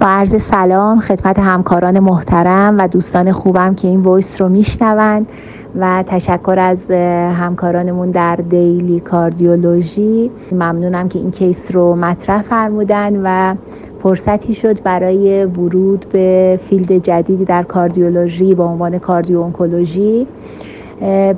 با عرض سلام خدمت همکاران محترم و دوستان خوبم که این voice رو میشنوند و تشکر از همکارانمون در Daily Cardiology. ممنونم که این case رو مطرح فرمودن و فرصتی شد برای ورود به field جدیدی در cardiology با عنوان cardio-oncology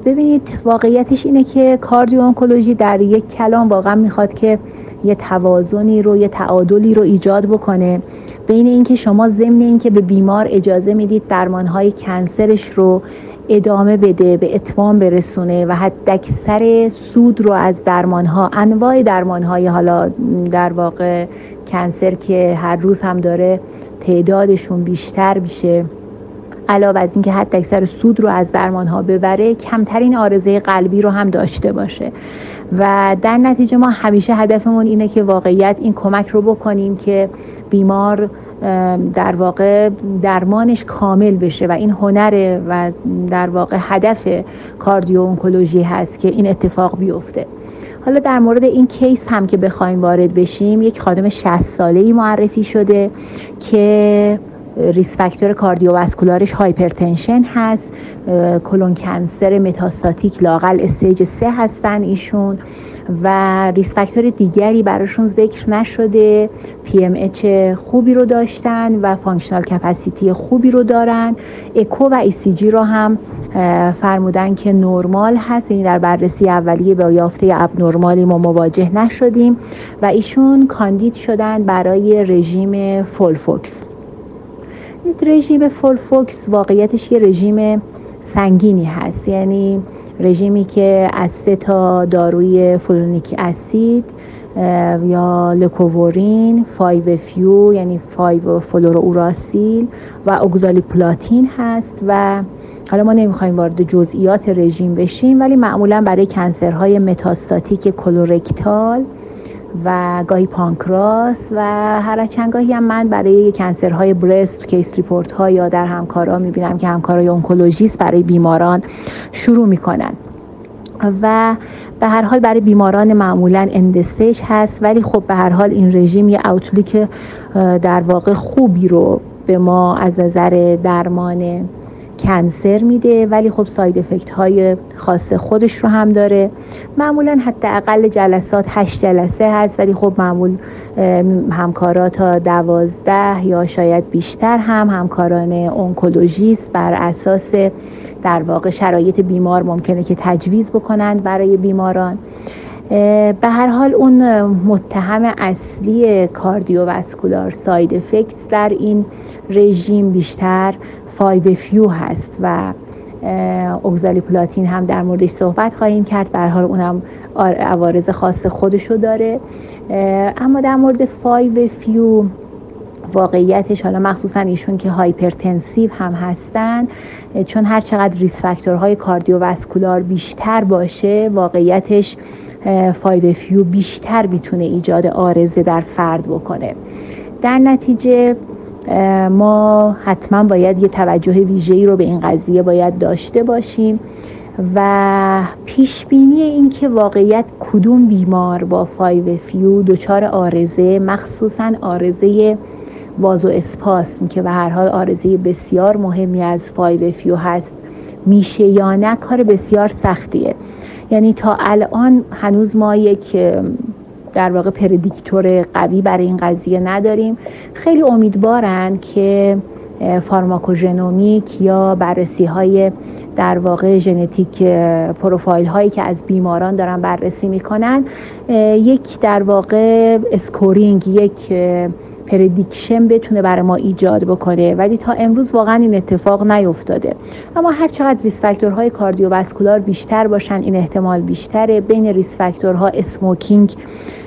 ببینید واقعیتش اینه که cardio-oncology در یک کلام واقعا می‌خواد که یه توازنی رو یه تعادلی رو ایجاد بکنه. بین اینکه شما ضمن اینکه به بیمار اجازه می‌دید درمانهای کنسرش رو ادامه بده به اتمام برسونه و حداکثر سود رو از درمانها انواع درمانهای حالا در واقع کنسر که هر روز هم داره تعدادشون بیشتر میشه علاوه از اینکه حد اکثر سود رو از درمان ها ببره کمترین آرزه قلبی رو هم داشته باشه. و در نتیجه ما همیشه هدفمون اینه که واقعیت این کمک رو بکنیم که بیمار در واقع درمانش کامل بشه و این هنره و در واقع هدف cardio-oncology هست که این اتفاق بیفته. حالا در مورد این case هم که بخوایم وارد بشیم یک خانم 60 ساله ای معرفی شده که risk factor cardiovascular ش hypertension هست colon cancer metastatic لااقل stage سه هستن ایشون. و risk factor دیگری براشون ذکر نشده. PM خوبی رو داشتن و functional capacity خوبی رو دارن. اکو و ECG رو هم فرمودن که نرمال هست یعنی در بررسی اولیه با یافته abnormal ی ما مواجه نشدیم و ایشون candid شدن برای رژیم FOLFOX رژیم FOLFOX واقعیتش یه رژیم سنگینی هست یعنی رژیمی که از سه تا داروی folinic acid یا leucovorin، five FU یعنی five fluorouracil و oxaliplatin هست و حالا ما نمی‌خوایم وارد جزئیات رژیم بشیم ولی معمولا برای cancer های metastatic colorectal و گاهی pancreas و هر چند گاهی هم من برای cancer های breast case report ها یا در همکارا می‌بینم که همکارای oncologist برای بیماران شروع می‌کنن. و به هر حال برای بیماران معمولا end stage هست ولی خب به هر حال این رژیم یه outlook در واقع خوبی رو به ما از نظر درمان cancer میده ولی خب side effect های خاص خودش رو هم داره. معمولا حداقل جلسات هشت جلسه هست ولی خب معمول همکارا تا دوازده یا شاید بیشتر هم همکاران اونکولوژیست بر اساس در واقع شرایط بیمار ممکنه که تجویز بکنند برای بیماران. به هر حال اون متهم اصلی cardiovascular side effect در این رژیم بیشتر 5-FU هست و اوگزالی پلاتین هم در موردش صحبت خواهیم کرد. به حال اونم عوارض خاص خودشو داره. اما در مورد 5-FU واقعیتش حالا مخصوصا ایشون که hypertensive هم هستن چون هر چقدر risk factor های cardiovascular بیشتر باشه واقعیتش 5-FU بیشتر می‌تونه ایجاد عارضه در فرد بکنه. در نتیجه ما حتما باید یه توجه ویژه‌ای رو به این قضیه باید داشته باشیم و پیش بینی این که واقعیت کدوم بیمار با 5-FU دچار عارضه مخصوصا عارضه وازو اسپاس که به هر حال آرزه بسیار مهمی از 5-FU هست میشه یا نه؟ کار بسیار سختیه. یعنی تا الان هنوز ما یک در واقع predictor قوی برای این قضیه نداریم. خیلی امیدوارن که pharmacogenomic یا بررسی های در واقع genetic profile هایی که از بیماران دارن بررسی می‌کنن یک در واقع scoring یک prediction بتونه برای ما ایجاد بکنه. ولی تا امروز واقعا این اتفاق نیفتاده. اما هر چقدر risk factor های cardiovascular بیشتر باشن این احتمال بیشتره. بین risk factor ها smoking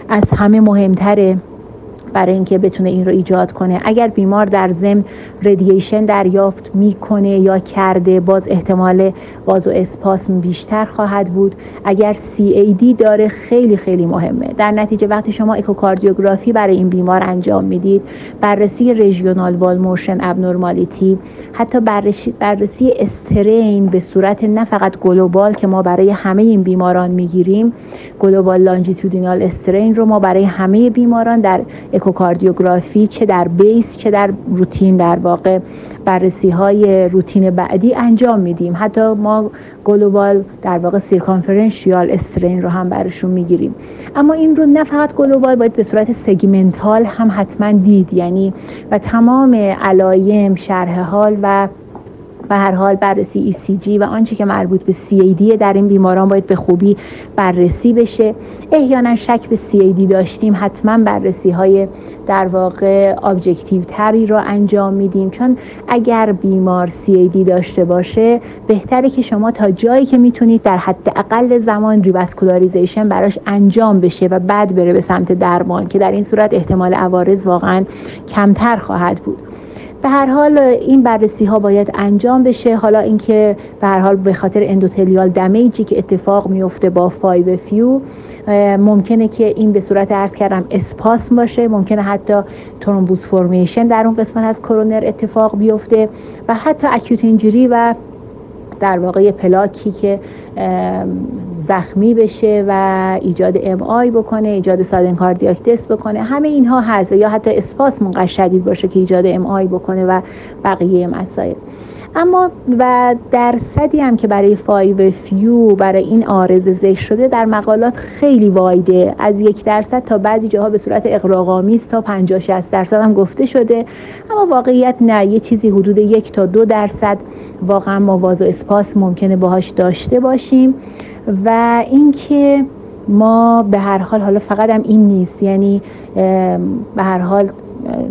از همه مهمتره برای اینکه بتونه این رو ایجاد کنه. اگر بیمار در ضمن ردییشن دریافت می‌کنه یا کرده باز احتمال واز و اسپاسم بیشتر خواهد بود. اگر CAD داره خیلی خیلی مهمه. در نتیجه وقتی شما اکوکاردیوگرافی برای این بیمار انجام می‌دید بررسی رژیونال وال مورشن ابنورمالیتی حتی بررسی, بررسی استرین به صورت نه فقط گلوبال که ما برای همه این بیماران می‌گیریم global longitudinal strain رو ما برای همه بیماران در اکوکاردیوگرافی چه در base چه در روتین در واقع بررسی های روتین بعدی انجام میدیم. حتی ما global در واقع circumferential strain رو هم برشون می‌گیریم. اما این رو نه فقط global باید به صورت segmental هم حتما دید. یعنی و تمام علایم شرح حال و و هر حال بررسی ECG و آنچه که مربوط به CAD در این بیماران باید به خوبی بررسی بشه. احیانا شک به CAD داشتیم حتما بررسی های در واقع objective تری رو انجام میدیم. چون اگر بیمار CAD داشته باشه بهتره که شما تا جایی که می‌تونید در حد اقل زمان revascularization براش انجام بشه و بعد بره به سمت درمان که در این صورت احتمال عوارض واقعا کمتر خواهد بود. به هر حال این بررسی ها باید انجام بشه. حالا اینکه به هر حال به خاطر endothelial damage ی که اتفاق میفته با 5-FU ممکنه که این به صورت عرض کردم اسپاسم باشه. ممکنه حتی thrombus formation در اون قسمت از کرونر اتفاق بیفته و حتی acute injury و در واقع پلاکی که زخمی بشه و ایجاد MI بکنه ایجاد sudden cardiac death بکنه. همه اینها هست یا حتی اسپاسم انقدر شدید باشه که ایجاد MI بکنه و بقیه مسائل. اما و درصدی هم که برای 5-FU برای این آرز ذکر شده در مقالات خیلی wide ه. از یک درصد تا بعضی جاها به صورت اغراق‌آمیز تا 50 60 درصد هم گفته شده. اما واقعیت نه یه چیزی حدود یک تا دو درصد. واقعا ما vasospasm ممکنه باهاش داشته باشیم. و اینکه ما به هر حال حالا فقط هم این نیست یعنی به هر حال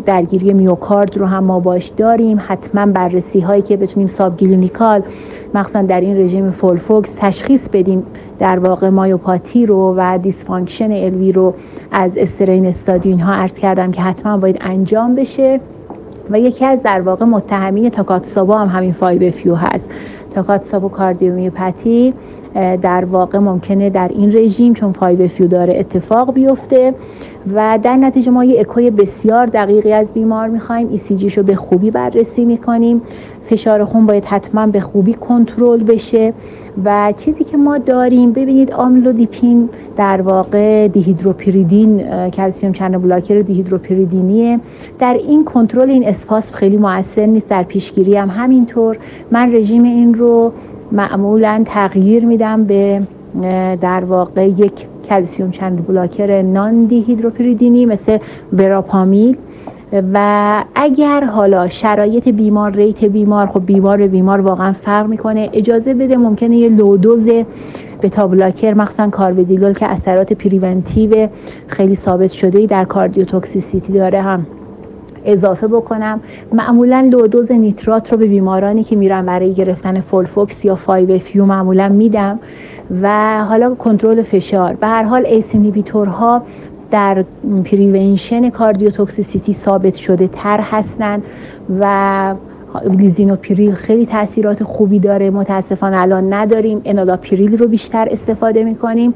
درگیری میوکارد رو هم ما باش داریم. حتما بررسی هایی که بتونیم subclinical مخصوصا در این رژیم FOLFOX تشخیص بدیم. در واقع myopathy رو و dysfunction LV رو از strain study ها عرض کردم که حتما باید انجام بشه. و یکی از در واقع متهمین تاکاتسابو هم همین 5-FU هست. تاکاتسابو cardiomyopathy در واقع ممکنه در این رژیم چون 5-FU داره اتفاق بیفته. و در نتیجه ما یه اکوی بسیار دقیقی از بیمار می‌خوایم. ای رو به خوبی بررسی می‌کنیم. فشار خون باید حتما به خوبی کنترل بشه و چیزی که ما داریم ببینید آملودیپین در واقع dihydropyridine calcium channel blocker dihydropyridine یه. در این کنترل این اسپاسم خیلی موثر نیست در پیشگیری هم همینطور. من رژیم این رو معمولا تغییر میدم به در واقع یک calcium channel blocker non-dihydropyridine ی مثل وراپامیل و اگر حالا شرایط بیمار rate بیمار خب بیمار به بیمار واقعا فرق می‌کنه اجازه بده ممکنه یه low dose beta blocker مخصوصا کارودیلول که اثرات preventive خیلی ثابت شده در cardiotoxicity داره هم اضافه بکنم. معمولا low dose نیترات رو به بیمارانی که میرن برای گرفتن FOLFOX یا 5-FU معمولا میدم. و حالا کنترل فشار. به هر حال ACE inhibitor ها در prevention cardiotoxicity ثابت شده تر هستند و لیزینوپریل خیلی تاثیرات خوبی داره. متاسفانه الان نداریم. انالاپریل رو بیشتر استفاده می‌کنیم.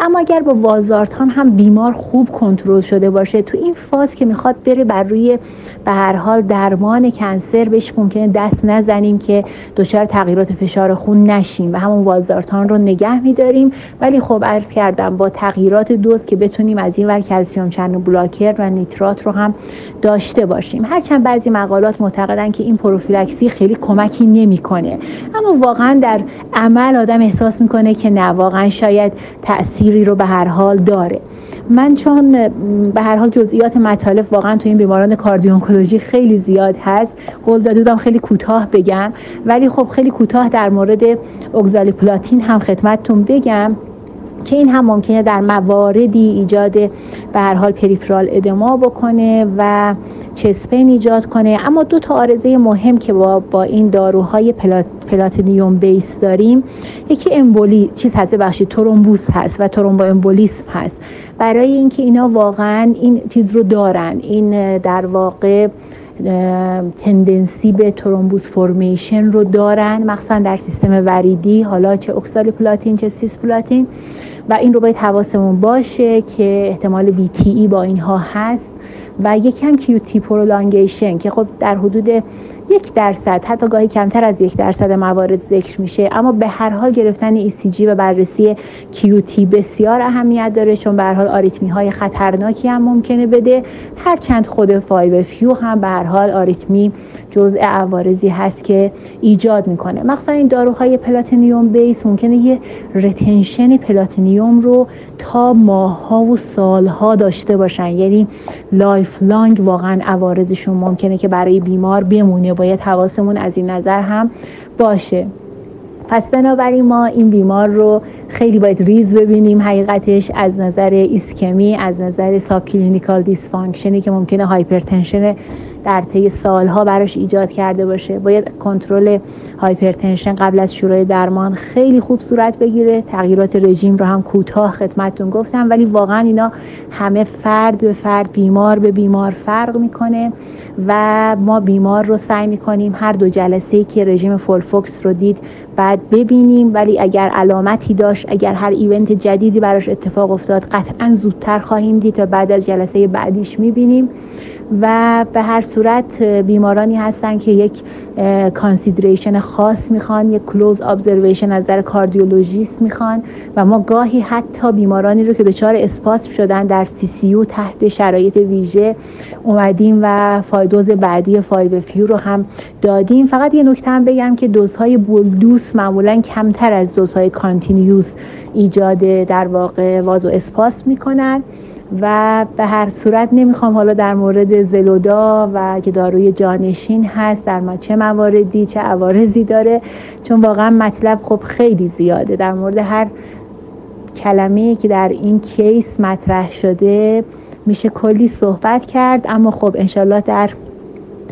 اما اگر با وازارتان هم بیمار خوب کنترل شده باشه تو این فاز که می‌خواد بره بر روی به هر حال درمان کنسر بهش ممکنه دست نزنیم که دچار تغییرات فشار خون نشیم و همون وازارتان رو نگه میداریم. ولی خب عرض کردم با تغییرات دوز که بتونیم از این ور کلسیوم چند بلاکر و نیترات رو هم داشته باشیم. هرچند بعضی مقالات معتقدن که این پروفیلکسی خیلی کمکی نمی‌کنه. اما واقعا در عمل آدم احساس می‌کنه که نه واقعا شاید تأثیری رو به هر حال داره. من چون به هر حال جزئیات مطالب واقعا تو این بیماران کاردیونکولوژی خیلی زیاد هست. قول داده خیلی کوتاه بگم. ولی خب خیلی کوتاه در مورد اگزالی پلاتین هم خدمتتون بگم که این هم ممکنه در مواردی ایجاد به هر حال پریفرال ادما بکنه و چسپین ایجاد کنه. اما دو تا عارضه مهم که با, با این داروهای پلات، platinum base داریم. یکی آمبولی چیز هست ببخشید thrombosis هست و thromboembolism هست. برای اینکه اینا واقعا این چیز رو دارن. این در واقع tendency به thrombus formation رو دارن مخصوصا در سیستم وریدی حالا چه oxaliplatin چه cisplatin. و این رو باید حواسمون باشه که احتمال ای با اینها هست. و یکم QT prolongation که خب در حدود یک درصد حتی گاهی کمتر از یک درصد موارد ذکر میشه. اما به هر حال گرفتن ECG و بررسی QT بسیار اهمیت داره چون به هر حال آریتمی های خطرناکی هم ممکنه بده. هرچند خود 5-FU هم به هر حال آریتمی جزء عوارضی هست که ایجاد می‌کنه. مخصوصا این داروهای platinum base ممکنه یه retention platinum رو تا ماهها و سالها داشته باشن. یعنی lifelong واقعا عوارضشون ممکنه که برای بیمار بمونه. باید حواسمون از این نظر هم باشه. پس بنابراین ما این بیمار رو خیلی باید ریز ببینیم. حقیقتش از نظر ایسکمی از نظر subclinical dysfunction ی که ممکنه hypertension در طی سالها براش ایجاد کرده باشه. باید کنترل hypertension قبل از شروع درمان خیلی خوب صورت بگیره. تغییرات رژیم رو هم کوتاه خدمتتون گفتم ولی واقعا اینا همه فرد به فرد بیمار به بیمار فرق می‌کنه و ما بیمار رو سعی می‌کنیم هر دو جلسه که رژیم FOLFOX رو دید بعد ببینیم. ولی اگر علامتی داشت اگر هر event جدیدی براش اتفاق افتاد قطعا زودتر خواهیم دید تا بعد از جلسه بعدیش می‌بینیم. و به هر صورت بیمارانی هستن که یک consideration خاص می‌خوان یک close observation از نظر cardiologist می‌خوان و ما گاهی حتی بیمارانی رو که دچار اسپاسم شدن در CCU تحت شرایط ویژه اومدیم و five dose بعدی 5-FU رو هم دادیم. فقط یه نکته هم بگم که دوزهای bolus معمولا کمتر از دوزهای continuous ایجاد در واقع vasospasm می‌کنن. و به هر صورت نمی‌خوام حالا در مورد زلودا و که داروی جانشین هست در ما چه مواردی چه عوارضی داره چون واقعا مطلب خب خیلی زیاده. در مورد هر کلمه که در این کیس مطرح شده میشه کلی صحبت کرد اما خب انشالله در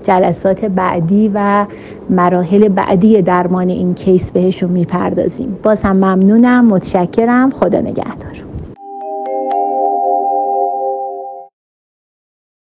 جلسات بعدی و مراحل بعدی درمان این کیس بهشون می‌پردازیم. باز هم ممنونم متشکرم خدا نگهدار.